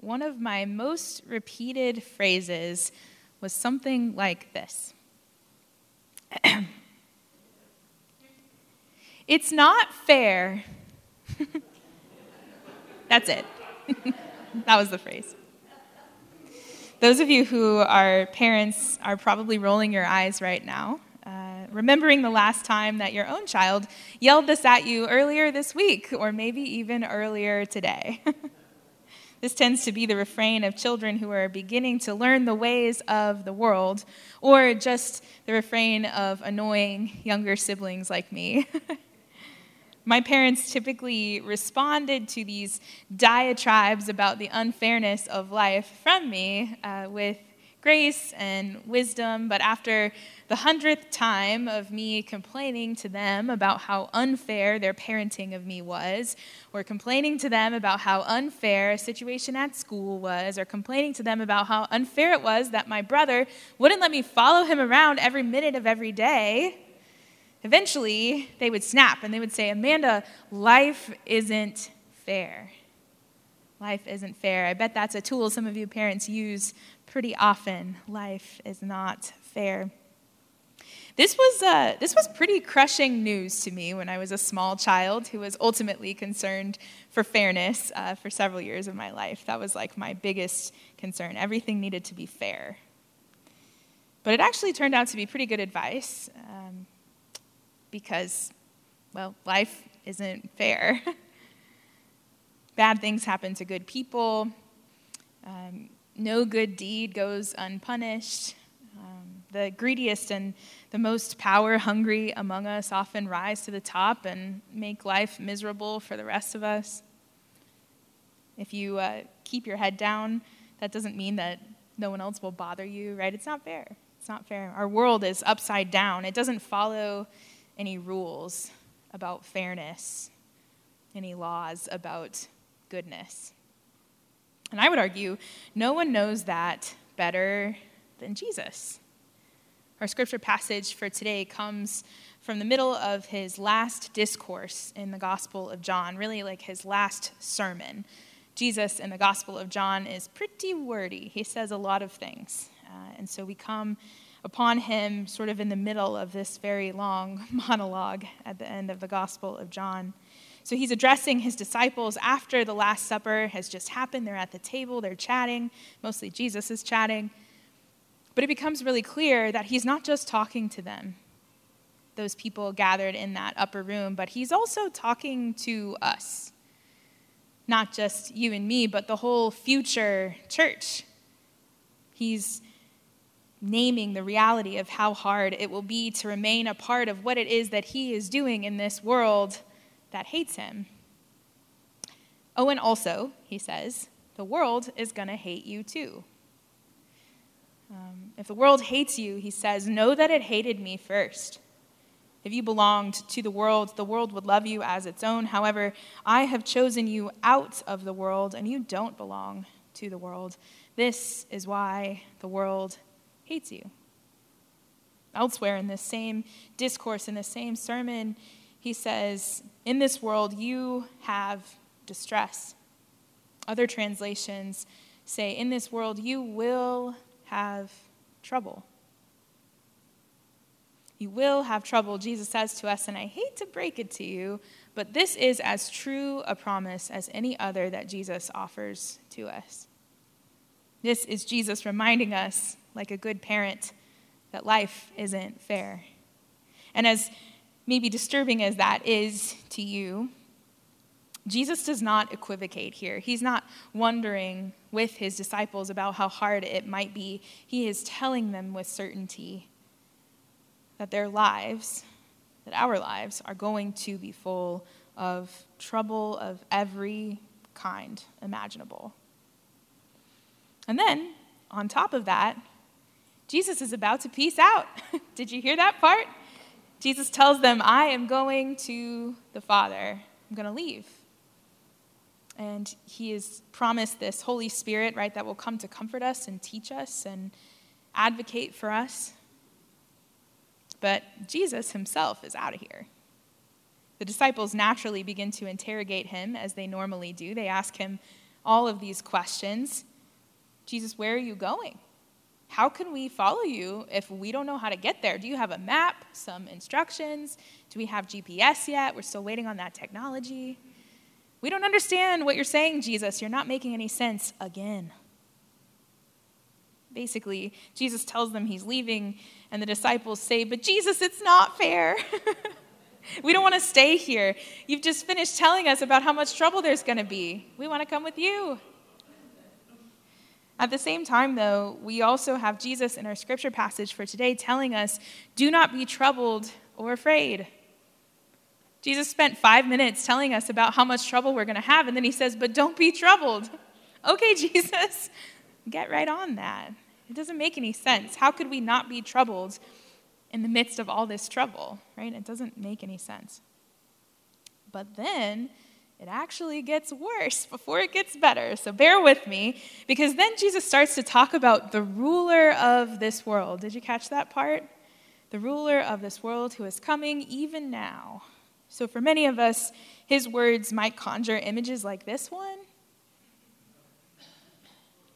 one of my most repeated phrases was something like this It's not fair. That's it. that was the phrase. Those of you who are parents are probably rolling your eyes right now, uh, remembering the last time that your own child yelled this at you earlier this week, or maybe even earlier today. This tends to be the refrain of children who are beginning to learn the ways of the world, or just the refrain of annoying younger siblings like me. My parents typically responded to these diatribes about the unfairness of life from me uh, with grace and wisdom, but after the hundredth time of me complaining to them about how unfair their parenting of me was, or complaining to them about how unfair a situation at school was, or complaining to them about how unfair it was that my brother wouldn't let me follow him around every minute of every day, eventually they would snap and they would say, Amanda, life isn't fair. Life isn't fair. I bet that's a tool some of you parents use pretty often. Life is not fair. This was, uh, this was pretty crushing news to me when I was a small child who was ultimately concerned for fairness uh, for several years of my life. That was like my biggest concern. Everything needed to be fair. But it actually turned out to be pretty good advice um, because, well, life isn't fair. Bad things happen to good people. Um, no good deed goes unpunished. Um, the greediest and the most power hungry among us often rise to the top and make life miserable for the rest of us. If you uh, keep your head down, that doesn't mean that no one else will bother you, right? It's not fair. It's not fair. Our world is upside down, it doesn't follow any rules about fairness, any laws about goodness. And I would argue no one knows that better than Jesus. Our scripture passage for today comes from the middle of his last discourse in the Gospel of John, really like his last sermon. Jesus in the Gospel of John is pretty wordy. He says a lot of things. Uh, and so we come upon him sort of in the middle of this very long monologue at the end of the Gospel of John. So he's addressing his disciples after the Last Supper has just happened. They're at the table, they're chatting. Mostly Jesus is chatting. But it becomes really clear that he's not just talking to them, those people gathered in that upper room, but he's also talking to us. Not just you and me, but the whole future church. He's naming the reality of how hard it will be to remain a part of what it is that he is doing in this world that hates him. Oh, and also, he says, the world is going to hate you too. Um, if the world hates you, he says, know that it hated me first. If you belonged to the world, the world would love you as its own. However, I have chosen you out of the world, and you don't belong to the world. This is why the world hates you. Elsewhere in this same discourse, in the same sermon, he says, In this world, you have distress. Other translations say, In this world, you will have trouble. You will have trouble, Jesus says to us, and I hate to break it to you, but this is as true a promise as any other that Jesus offers to us. This is Jesus reminding us, like a good parent, that life isn't fair. And as maybe disturbing as that is to you, Jesus does not equivocate here. He's not wondering with his disciples about how hard it might be. He is telling them with certainty that their lives, that our lives, are going to be full of trouble of every kind imaginable. And then, on top of that, Jesus is about to peace out. Did you hear that part? Jesus tells them, I am going to the Father. I'm going to leave. And he has promised this Holy Spirit, right, that will come to comfort us and teach us and advocate for us. But Jesus himself is out of here. The disciples naturally begin to interrogate him as they normally do. They ask him all of these questions Jesus, where are you going? How can we follow you if we don't know how to get there? Do you have a map, some instructions? Do we have GPS yet? We're still waiting on that technology. We don't understand what you're saying, Jesus. You're not making any sense again. Basically, Jesus tells them he's leaving, and the disciples say, But Jesus, it's not fair. we don't want to stay here. You've just finished telling us about how much trouble there's going to be. We want to come with you. At the same time, though, we also have Jesus in our scripture passage for today telling us, Do not be troubled or afraid. Jesus spent five minutes telling us about how much trouble we're going to have, and then he says, But don't be troubled. Okay, Jesus, get right on that. It doesn't make any sense. How could we not be troubled in the midst of all this trouble, right? It doesn't make any sense. But then it actually gets worse before it gets better. So bear with me, because then Jesus starts to talk about the ruler of this world. Did you catch that part? The ruler of this world who is coming even now. So, for many of us, his words might conjure images like this one.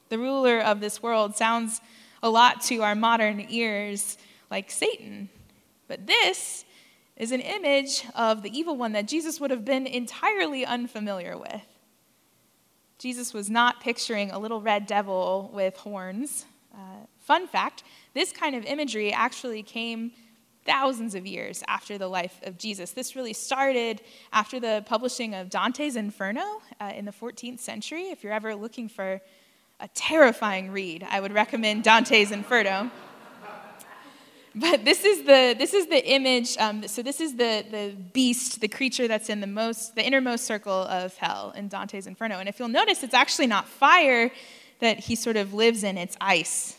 The ruler of this world sounds a lot to our modern ears like Satan. But this is an image of the evil one that Jesus would have been entirely unfamiliar with. Jesus was not picturing a little red devil with horns. Uh, fun fact this kind of imagery actually came thousands of years after the life of Jesus. This really started after the publishing of Dante's Inferno uh, in the 14th century. If you're ever looking for a terrifying read, I would recommend Dante's Inferno. But this is the, this is the image, um, so this is the, the beast, the creature that's in the most, the innermost circle of hell in Dante's Inferno. And if you'll notice, it's actually not fire that he sort of lives in, it's ice.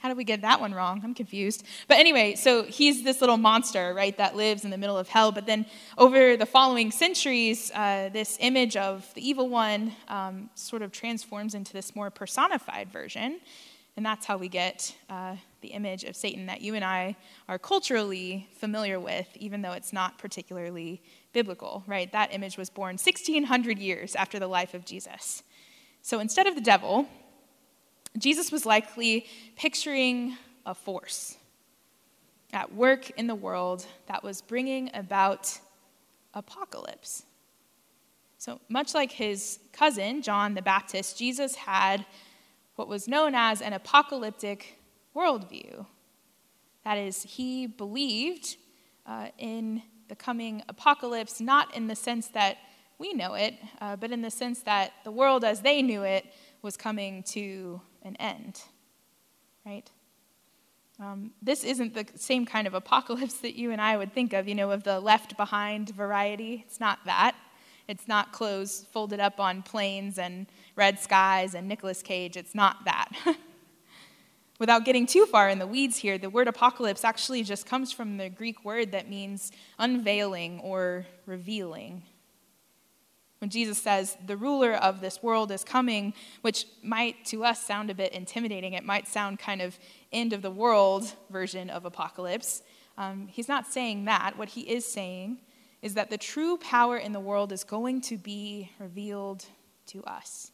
How did we get that one wrong? I'm confused. But anyway, so he's this little monster, right, that lives in the middle of hell. But then over the following centuries, uh, this image of the evil one um, sort of transforms into this more personified version. And that's how we get uh, the image of Satan that you and I are culturally familiar with, even though it's not particularly biblical, right? That image was born 1,600 years after the life of Jesus. So instead of the devil, Jesus was likely picturing a force at work in the world that was bringing about apocalypse. So, much like his cousin, John the Baptist, Jesus had what was known as an apocalyptic worldview. That is, he believed uh, in the coming apocalypse, not in the sense that we know it, uh, but in the sense that the world as they knew it was coming to an end, right? Um, this isn't the same kind of apocalypse that you and I would think of, you know, of the left behind variety. It's not that. It's not clothes folded up on planes and red skies and Nicolas Cage. It's not that. Without getting too far in the weeds here, the word apocalypse actually just comes from the Greek word that means unveiling or revealing when Jesus says, the ruler of this world is coming, which might to us sound a bit intimidating. It might sound kind of end of the world version of apocalypse. Um, he's not saying that. What he is saying is that the true power in the world is going to be revealed to us.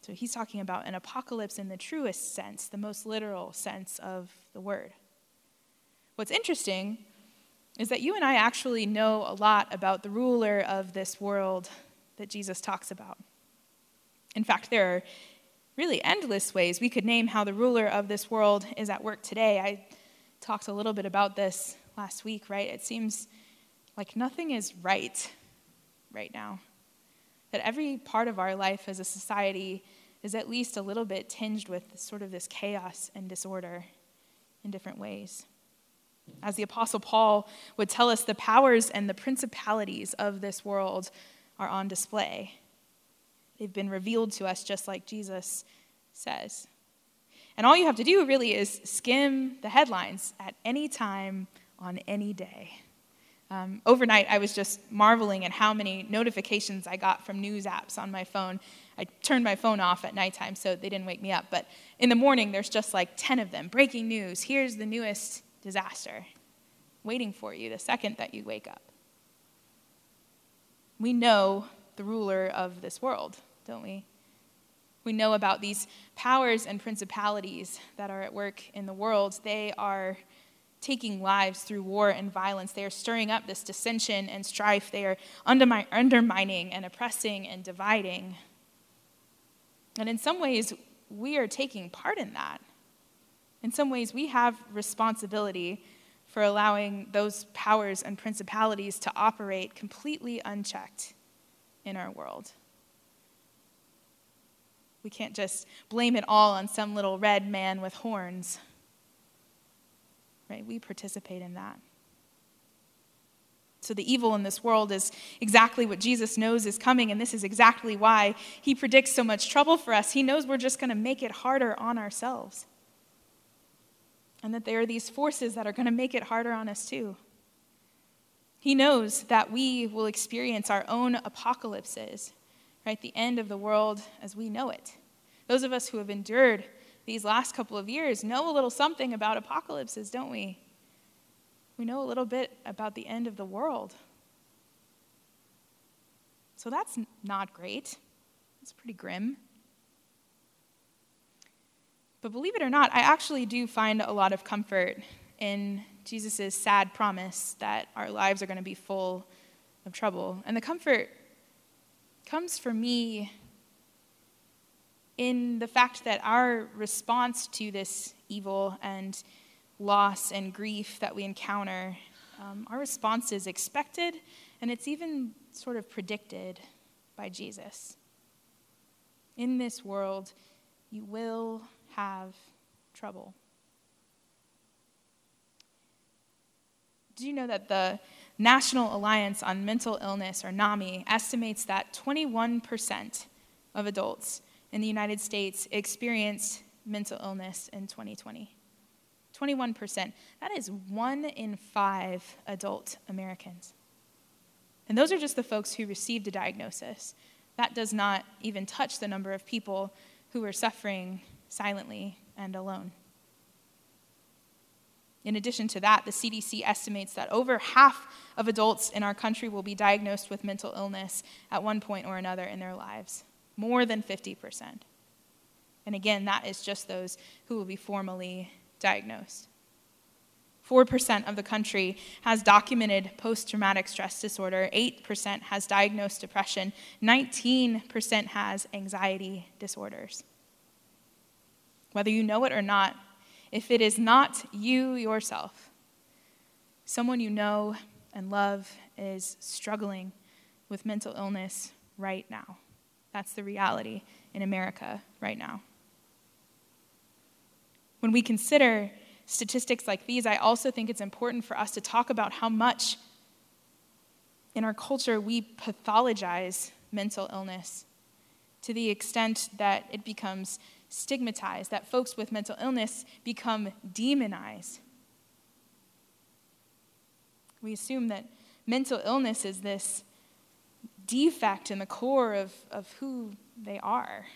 So he's talking about an apocalypse in the truest sense, the most literal sense of the word. What's interesting is that you and I actually know a lot about the ruler of this world that Jesus talks about. In fact, there are really endless ways we could name how the ruler of this world is at work today. I talked a little bit about this last week, right? It seems like nothing is right right now. That every part of our life as a society is at least a little bit tinged with sort of this chaos and disorder in different ways. As the Apostle Paul would tell us, the powers and the principalities of this world are on display. They've been revealed to us just like Jesus says. And all you have to do really is skim the headlines at any time on any day. Um, overnight, I was just marveling at how many notifications I got from news apps on my phone. I turned my phone off at nighttime so they didn't wake me up. But in the morning, there's just like 10 of them. Breaking news. Here's the newest disaster waiting for you the second that you wake up. We know the ruler of this world, don't we? We know about these powers and principalities that are at work in the world. They are taking lives through war and violence. They are stirring up this dissension and strife. They are undermining and oppressing and dividing. And in some ways, we are taking part in that. In some ways, we have responsibility for allowing those powers and principalities to operate completely unchecked in our world. We can't just blame it all on some little red man with horns. Right? We participate in that. So, the evil in this world is exactly what Jesus knows is coming, and this is exactly why he predicts so much trouble for us. He knows we're just going to make it harder on ourselves and that there are these forces that are going to make it harder on us too. He knows that we will experience our own apocalypses, right? The end of the world as we know it. Those of us who have endured these last couple of years know a little something about apocalypses, don't we? We know a little bit about the end of the world. So that's not great. It's pretty grim. But believe it or not, I actually do find a lot of comfort in Jesus' sad promise that our lives are going to be full of trouble. And the comfort comes for me in the fact that our response to this evil and loss and grief that we encounter, um, our response is expected and it's even sort of predicted by Jesus. In this world, you will have trouble. Do you know that the National Alliance on Mental Illness, or NAMI, estimates that 21% of adults in the United States experienced mental illness in 2020? 21%. That is one in five adult Americans. And those are just the folks who received a diagnosis. That does not even touch the number of people who are suffering silently and alone. In addition to that, the CDC estimates that over half of adults in our country will be diagnosed with mental illness at one point or another in their lives, more than 50%. And again, that is just those who will be formally diagnosed. 4% of the country has documented post traumatic stress disorder, 8% has diagnosed depression, 19% has anxiety disorders whether you know it or not, if it is not you yourself, someone you know and love is struggling with mental illness right now. That's the reality in America right now. When we consider statistics like these, I also think it's important for us to talk about how much in our culture we pathologize mental illness to the extent that it becomes stigmatized, that folks with mental illness become demonized. We assume that mental illness is this defect in the core of, of who they are.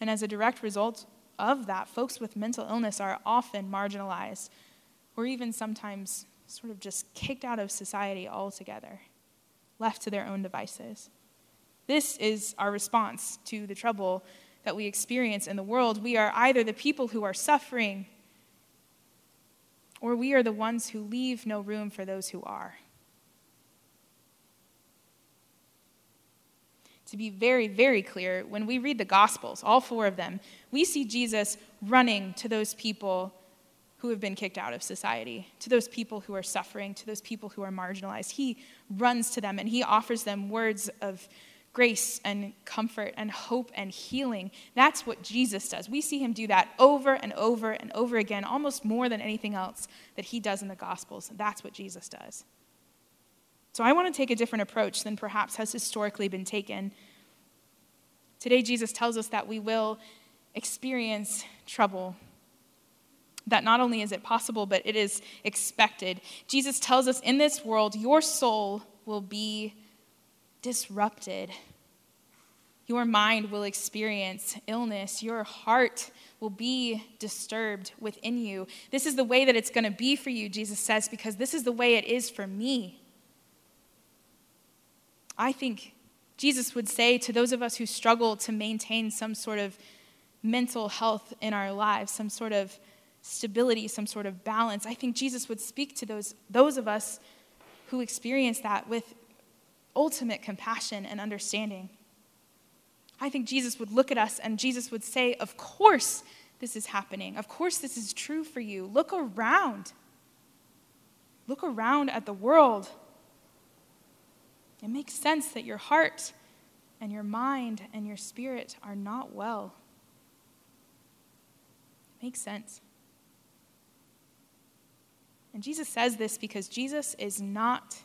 And as a direct result of that, folks with mental illness are often marginalized or even sometimes sort of just kicked out of society altogether, left to their own devices. This is our response to the trouble that we experience in the world, we are either the people who are suffering or we are the ones who leave no room for those who are. To be very, very clear, when we read the Gospels, all four of them, we see Jesus running to those people who have been kicked out of society, to those people who are suffering, to those people who are marginalized. He runs to them and he offers them words of grace and comfort and hope and healing. That's what Jesus does. We see him do that over and over and over again, almost more than anything else that he does in the Gospels. That's what Jesus does. So I want to take a different approach than perhaps has historically been taken. Today, Jesus tells us that we will experience trouble. That not only is it possible, but it is expected. Jesus tells us in this world, your soul will be disrupted. Your mind will experience illness. Your heart will be disturbed within you. This is the way that it's going to be for you, Jesus says, because this is the way it is for me. I think Jesus would say to those of us who struggle to maintain some sort of mental health in our lives, some sort of stability, some sort of balance, I think Jesus would speak to those, those of us who experience that with ultimate compassion and understanding. I think Jesus would look at us and Jesus would say, Of course, this is happening. Of course, this is true for you. Look around. Look around at the world. It makes sense that your heart and your mind and your spirit are not well. It makes sense. And Jesus says this because Jesus is not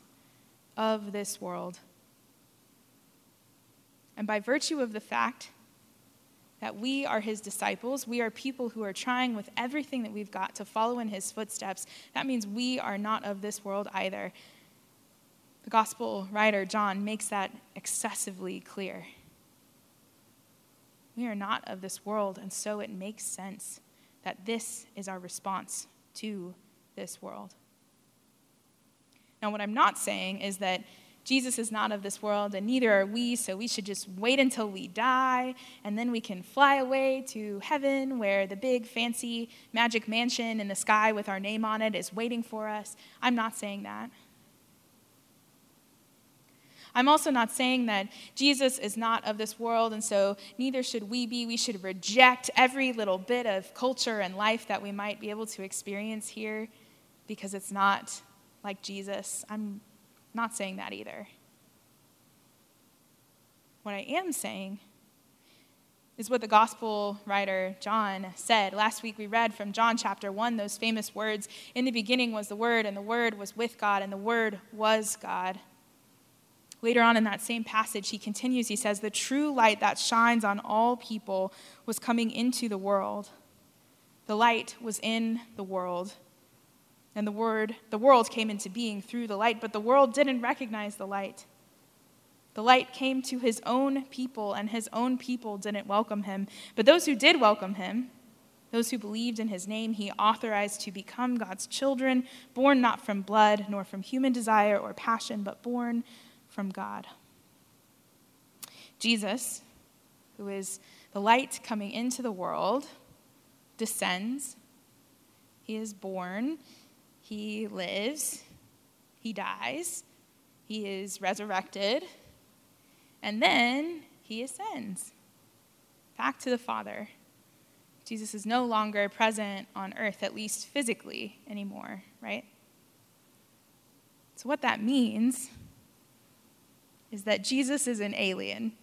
of this world. And by virtue of the fact that we are his disciples, we are people who are trying with everything that we've got to follow in his footsteps, that means we are not of this world either. The gospel writer John makes that excessively clear. We are not of this world, and so it makes sense that this is our response to this world. Now, what I'm not saying is that Jesus is not of this world, and neither are we, so we should just wait until we die, and then we can fly away to heaven where the big, fancy, magic mansion in the sky with our name on it is waiting for us. I'm not saying that. I'm also not saying that Jesus is not of this world, and so neither should we be. We should reject every little bit of culture and life that we might be able to experience here because it's not like Jesus. I'm not saying that either. What I am saying is what the gospel writer John said. Last week we read from John chapter 1 those famous words In the beginning was the Word, and the Word was with God, and the Word was God. Later on in that same passage, he continues, he says, The true light that shines on all people was coming into the world. The light was in the world. And the word, the world came into being through the light, but the world didn't recognize the light. The light came to his own people, and his own people didn't welcome him. But those who did welcome him, those who believed in his name, he authorized to become God's children, born not from blood, nor from human desire or passion, but born from God. Jesus, who is the light coming into the world, descends. He is born. He lives. He dies. He is resurrected. And then he ascends back to the Father. Jesus is no longer present on earth, at least physically anymore, right? So, what that means is that Jesus is an alien.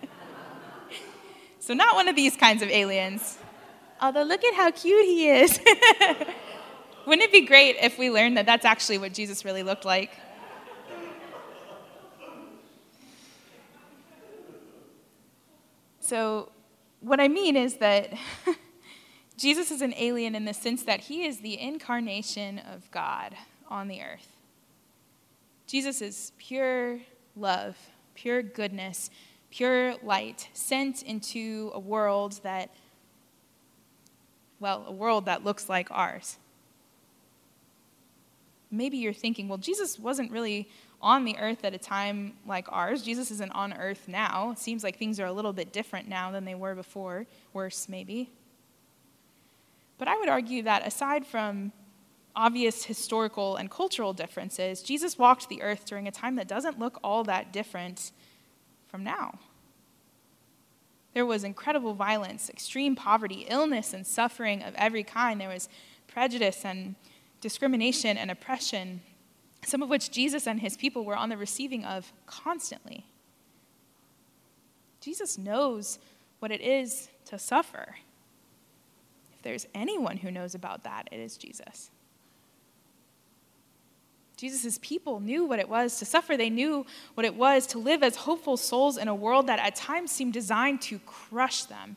so, not one of these kinds of aliens. Although, look at how cute he is. Wouldn't it be great if we learned that that's actually what Jesus really looked like? So, what I mean is that Jesus is an alien in the sense that he is the incarnation of God on the earth. Jesus is pure love, pure goodness, pure light, sent into a world that, well, a world that looks like ours. Maybe you're thinking, well, Jesus wasn't really on the earth at a time like ours. Jesus isn't on earth now. It seems like things are a little bit different now than they were before, worse, maybe. But I would argue that aside from obvious historical and cultural differences, Jesus walked the earth during a time that doesn't look all that different from now. There was incredible violence, extreme poverty, illness, and suffering of every kind. There was prejudice and discrimination and oppression, some of which Jesus and his people were on the receiving of constantly. Jesus knows what it is to suffer. If there's anyone who knows about that, it is Jesus. Jesus' people knew what it was to suffer. They knew what it was to live as hopeful souls in a world that at times seemed designed to crush them.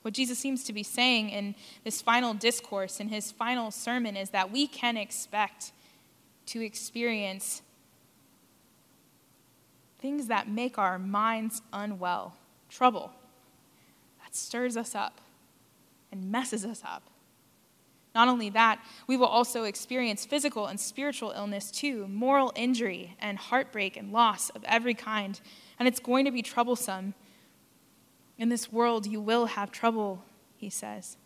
What Jesus seems to be saying in this final discourse, in his final sermon, is that we can expect to experience things that make our minds unwell, trouble that stirs us up and messes us up. Not only that, we will also experience physical and spiritual illness too, moral injury and heartbreak and loss of every kind. And it's going to be troublesome in this world, you will have trouble, he says.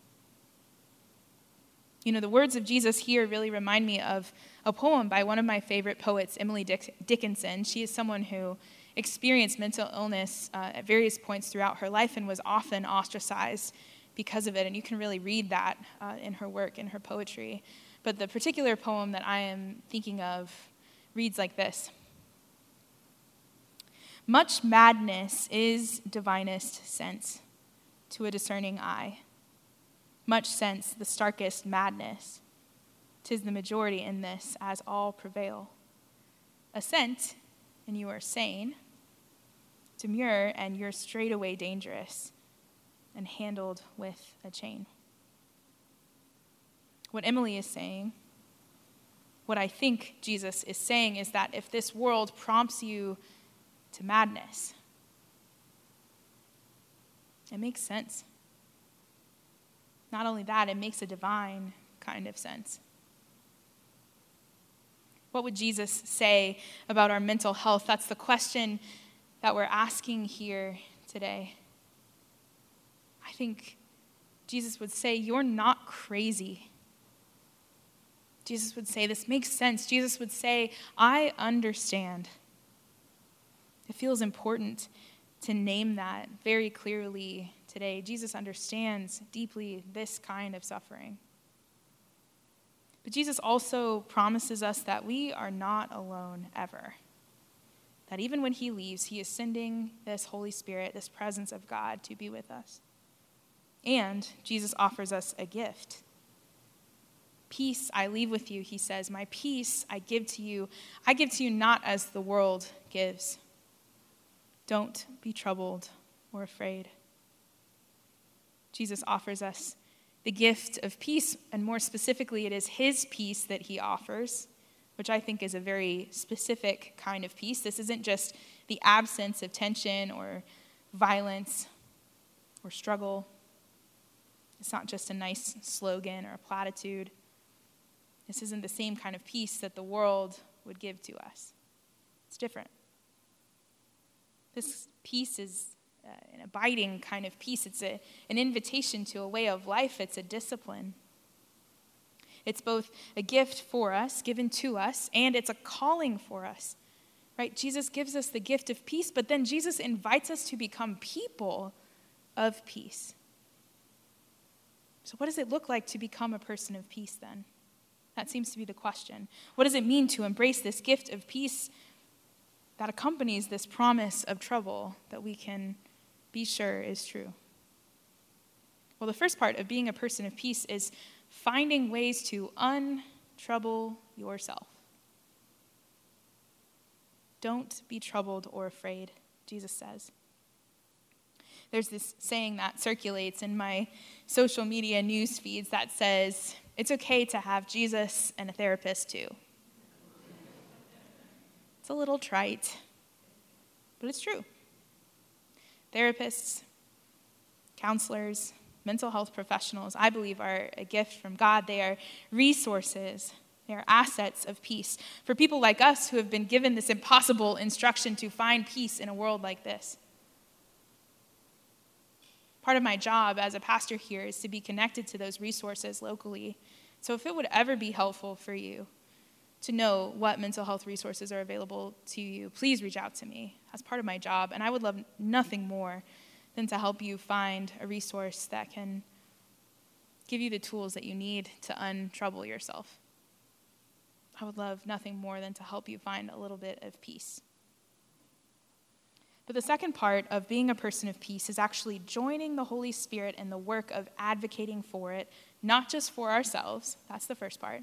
You know, the words of Jesus here really remind me of a poem by one of my favorite poets, Emily Dick- Dickinson. She is someone who experienced mental illness uh, at various points throughout her life and was often ostracized because of it. And you can really read that uh, in her work, in her poetry. But the particular poem that I am thinking of reads like this much madness is divinest sense to a discerning eye. Much sense, the starkest madness. Tis the majority in this, as all prevail. Assent, and you are sane. Demure, and you're straightway dangerous, and handled with a chain. What Emily is saying, what I think Jesus is saying, is that if this world prompts you to madness. It makes sense. Not only that, it makes a divine kind of sense. What would Jesus say about our mental health? That's the question that we're asking here today. I think Jesus would say, You're not crazy. Jesus would say, This makes sense. Jesus would say, I understand. It feels important to name that very clearly today. Jesus understands deeply this kind of suffering. But Jesus also promises us that we are not alone ever. That even when he leaves, he is sending this Holy Spirit, this presence of God, to be with us. And Jesus offers us a gift. Peace I leave with you, he says. My peace I give to you. I give to you not as the world gives. Don't be troubled or afraid. Jesus offers us the gift of peace, and more specifically, it is his peace that he offers, which I think is a very specific kind of peace. This isn't just the absence of tension or violence or struggle. It's not just a nice slogan or a platitude. This isn't the same kind of peace that the world would give to us. It's different. This peace is uh, an abiding kind of peace. It's a, an invitation to a way of life, it's a discipline. It's both a gift for us, given to us, and it's a calling for us. Right? Jesus gives us the gift of peace, but then Jesus invites us to become people of peace. So, what does it look like to become a person of peace then? That seems to be the question. What does it mean to embrace this gift of peace that accompanies this promise of trouble that we can be sure is true? Well, the first part of being a person of peace is finding ways to untrouble yourself. Don't be troubled or afraid, Jesus says. There's this saying that circulates in my social media news feeds that says, it's okay to have Jesus and a therapist too. It's a little trite, but it's true. Therapists, counselors, mental health professionals, I believe, are a gift from God. They are resources, they are assets of peace for people like us who have been given this impossible instruction to find peace in a world like this. Part of my job as a pastor here is to be connected to those resources locally. So if it would ever be helpful for you to know what mental health resources are available to you, please reach out to me as part of my job. And I would love nothing more than to help you find a resource that can give you the tools that you need to untrouble yourself. I would love nothing more than to help you find a little bit of peace. But the second part of being a person of peace is actually joining the Holy Spirit in the work of advocating for it, not just for ourselves, that's the first part,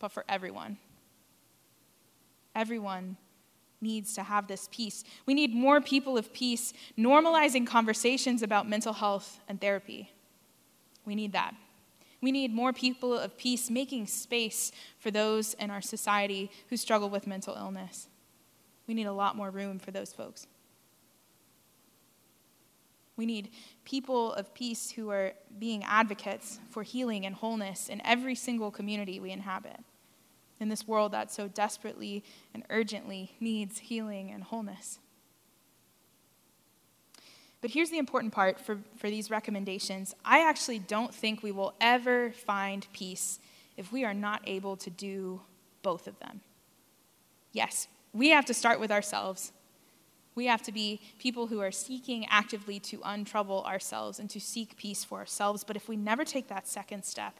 but for everyone. Everyone needs to have this peace. We need more people of peace normalizing conversations about mental health and therapy. We need that. We need more people of peace making space for those in our society who struggle with mental illness. We need a lot more room for those folks. We need people of peace who are being advocates for healing and wholeness in every single community we inhabit in this world that so desperately and urgently needs healing and wholeness. But here's the important part for, for these recommendations I actually don't think we will ever find peace if we are not able to do both of them. Yes, we have to start with ourselves. We have to be people who are seeking actively to untrouble ourselves and to seek peace for ourselves. But if we never take that second step,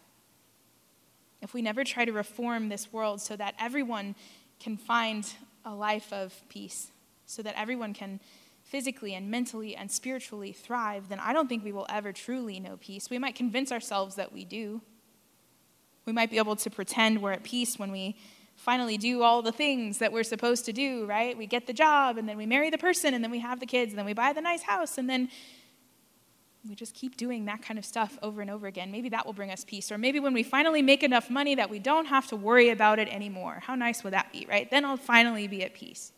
if we never try to reform this world so that everyone can find a life of peace, so that everyone can physically and mentally and spiritually thrive, then I don't think we will ever truly know peace. We might convince ourselves that we do. We might be able to pretend we're at peace when we finally do all the things that we're supposed to do, right? We get the job, and then we marry the person, and then we have the kids, and then we buy the nice house, and then we just keep doing that kind of stuff over and over again. Maybe that will bring us peace. Or maybe when we finally make enough money that we don't have to worry about it anymore. How nice would that be, right? Then I'll finally be at peace.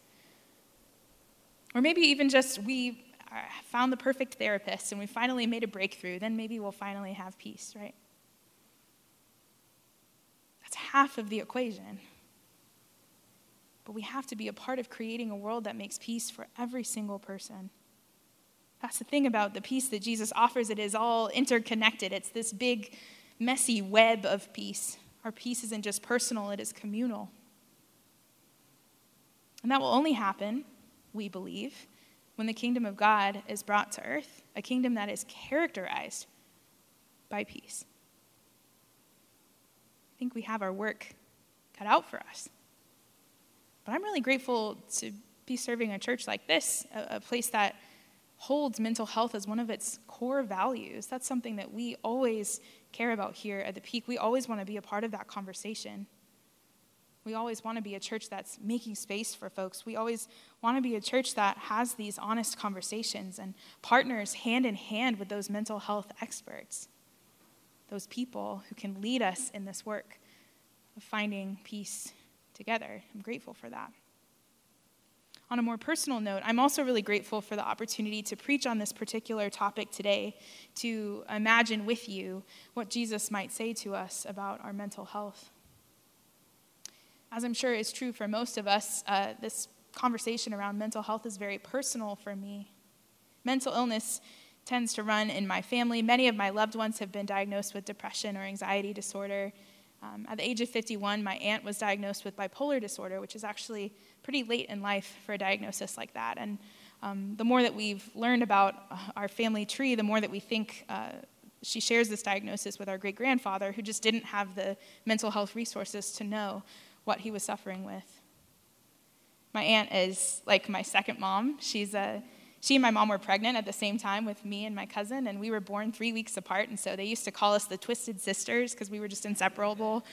Or maybe even just we uh, found the perfect therapist and we finally made a breakthrough. Then maybe we'll finally have peace, right? That's half of the equation. But we have to be a part of creating a world that makes peace for every single person. That's the thing about the peace that Jesus offers. It is all interconnected. It's this big, messy web of peace. Our peace isn't just personal, it is communal. And that will only happen, we believe, when the kingdom of God is brought to earth, a kingdom that is characterized by peace. I think we have our work cut out for us. But I'm really grateful to be serving a church like this, a, a place that holds mental health as one of its core values. That's something that we always care about here at the Peak. We always want to be a part of that conversation. We always want to be a church that's making space for folks. We always want to be a church that has these honest conversations and partners hand in hand with those mental health experts, those people who can lead us in this work of finding peace together. I'm grateful for that. On a more personal note, I'm also really grateful for the opportunity to preach on this particular topic today, to imagine with you what Jesus might say to us about our mental health. As I'm sure is true for most of us, uh, this conversation around mental health is very personal for me. Mental illness tends to run in my family. Many of my loved ones have been diagnosed with depression or anxiety disorder. Um, at the age of 51, my aunt was diagnosed with bipolar disorder, which is actually pretty late in life for a diagnosis like that. And um, the more that we've learned about uh, our family tree, the more that we think uh, she shares this diagnosis with our great grandfather, who just didn't have the mental health resources to know what he was suffering with. My aunt is like my second mom. She's a she and my mom were pregnant at the same time with me and my cousin, and we were born three weeks apart. And so they used to call us the Twisted Sisters because we were just inseparable.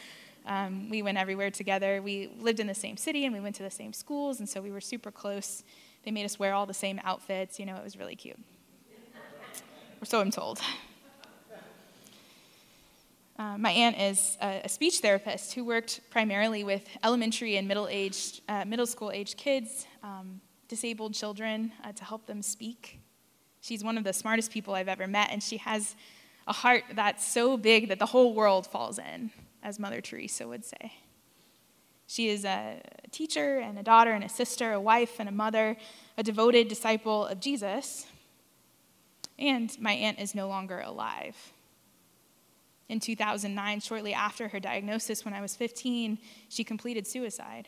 Um, we went everywhere together. We lived in the same city and we went to the same schools, and so we were super close. They made us wear all the same outfits. You know, it was really cute. or so I'm told. Uh, my aunt is a, a, speech therapist who worked primarily with elementary and middle aged, uh, middle school aged kids, um, disabled children, uh, to help them speak. She's one of the smartest people I've ever met, and she has a heart that's so big that the whole world falls in as Mother Teresa would say. She is a teacher and a daughter and a sister, a wife and a mother, a devoted disciple of Jesus. And my aunt is no longer alive. In 2009, shortly after her diagnosis, when I was 15, she completed suicide.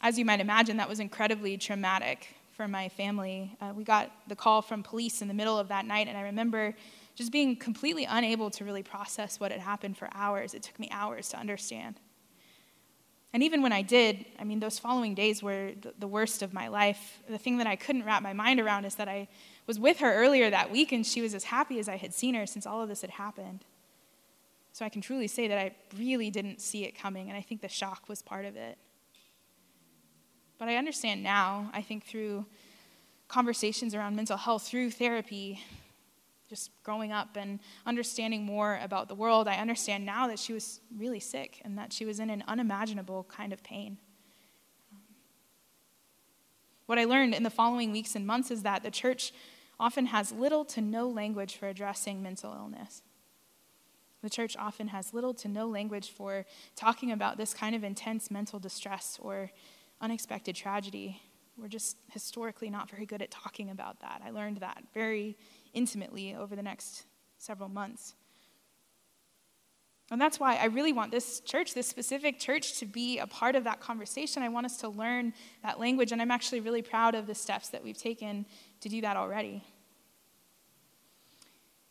As you might imagine, that was incredibly traumatic for my family. Uh, we got the call from police in the middle of that night, and I remember just being completely unable to really process what had happened for hours. It took me hours to understand. And even when I did, I mean, those following days were the worst of my life. The thing that I couldn't wrap my mind around is that I was with her earlier that week and she was as happy as I had seen her since all of this had happened. So I can truly say that I really didn't see it coming, and I think the shock was part of it. But I understand now, I think through conversations around mental health, through therapy, just growing up and understanding more about the world, I understand now that she was really sick and that she was in an unimaginable kind of pain. What I learned in the following weeks and months is that the church often has little to no language for addressing mental illness. The church often has little to no language for talking about this kind of intense mental distress or unexpected tragedy. We're just historically not very good at talking about that. I learned that very intimately over the next several months. And that's why I really want this church, this specific church, to be a part of that conversation. I want us to learn that language, and I'm actually really proud of the steps that we've taken to do that already.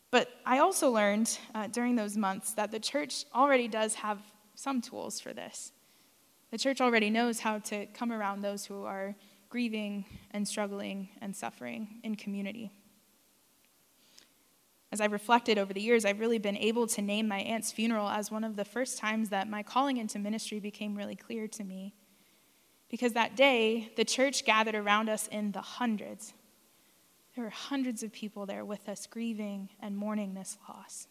But I also learned uh, during those months that the church already does have some tools for this. The church already knows how to come around those who are grieving and struggling and suffering in community. As I've reflected over the years, I've really been able to name my aunt's funeral as one of the first times that my calling into ministry became really clear to me. Because that day, the church gathered around us in the hundreds. There were hundreds of people there with us, grieving and mourning this loss.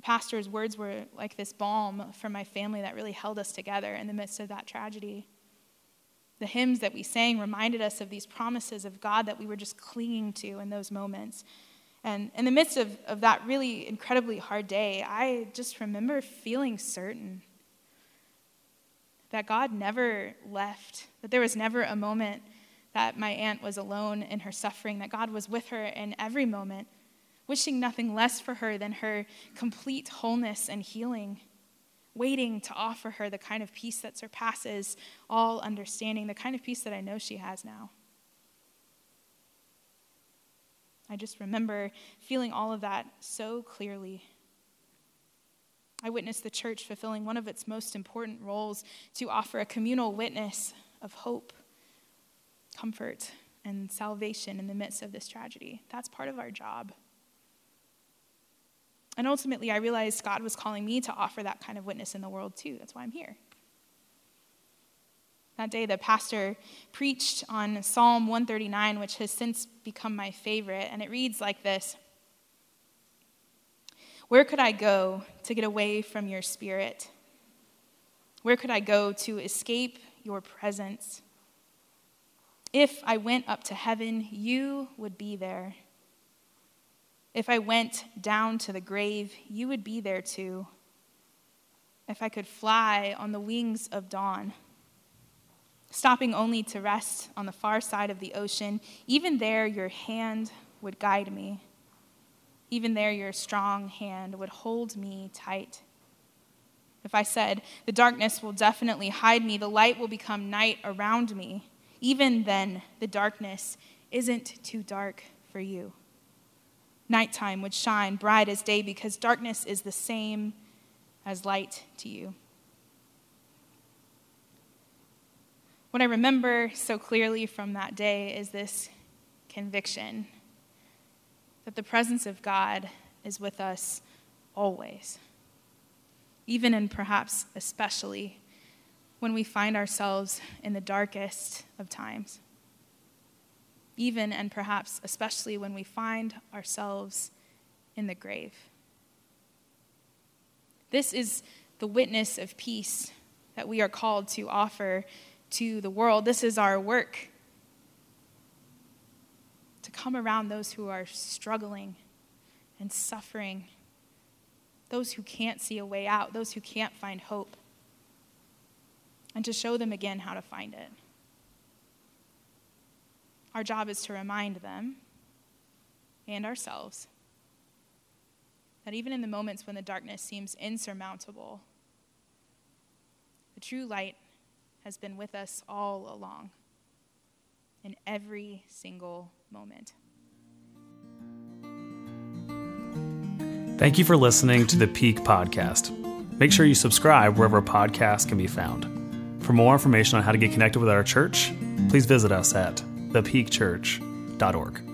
The pastor's words were like this balm for my family that really held us together in the midst of that tragedy. The hymns that we sang reminded us of these promises of God that we were just clinging to in those moments. And in the midst of, of that really incredibly hard day, I just remember feeling certain that God never left, that there was never a moment that my aunt was alone in her suffering, that God was with her in every moment, wishing nothing less for her than her complete wholeness and healing, waiting to offer her the kind of peace that surpasses all understanding, the kind of peace that I know she has now. I just remember feeling all of that so clearly. I witnessed the church fulfilling one of its most important roles to offer a communal witness of hope comfort and salvation in the midst of this tragedy. That's part of our job. And ultimately, I realized God was calling me to offer that kind of witness in the world too. That's why I'm here. That day, the pastor preached on Psalm 139, which has since become my favorite, and it reads like this Where could I go to get away from your spirit? Where could I go to escape your presence? If I went up to heaven, you would be there. If I went down to the grave, you would be there too. If I could fly on the wings of dawn, stopping only to rest on the far side of the ocean, even there your hand would guide me. Even there your strong hand would hold me tight. If I said, The darkness will definitely hide me, the light will become night around me even then, the darkness isn't too dark for you. Nighttime would shine bright as day because darkness is the same as light to you. What I remember so clearly from that day is this conviction that the presence of God is with us always, even and perhaps especially when we find ourselves in the darkest of times. Even and perhaps especially when we find ourselves in the grave. This is the witness of peace that we are called to offer to the world. This is our work to come around those who are struggling and suffering, those who can't see a way out, those who can't find hope and to show them again how to find it. Our job is to remind them and ourselves that even in the moments when the darkness seems insurmountable, the true light has been with us all along in every single moment. Thank you for listening to the Peak Podcast. Make sure you subscribe wherever podcasts can be found. For more information on how to get connected with our church, please visit us at thepeakchurch.org.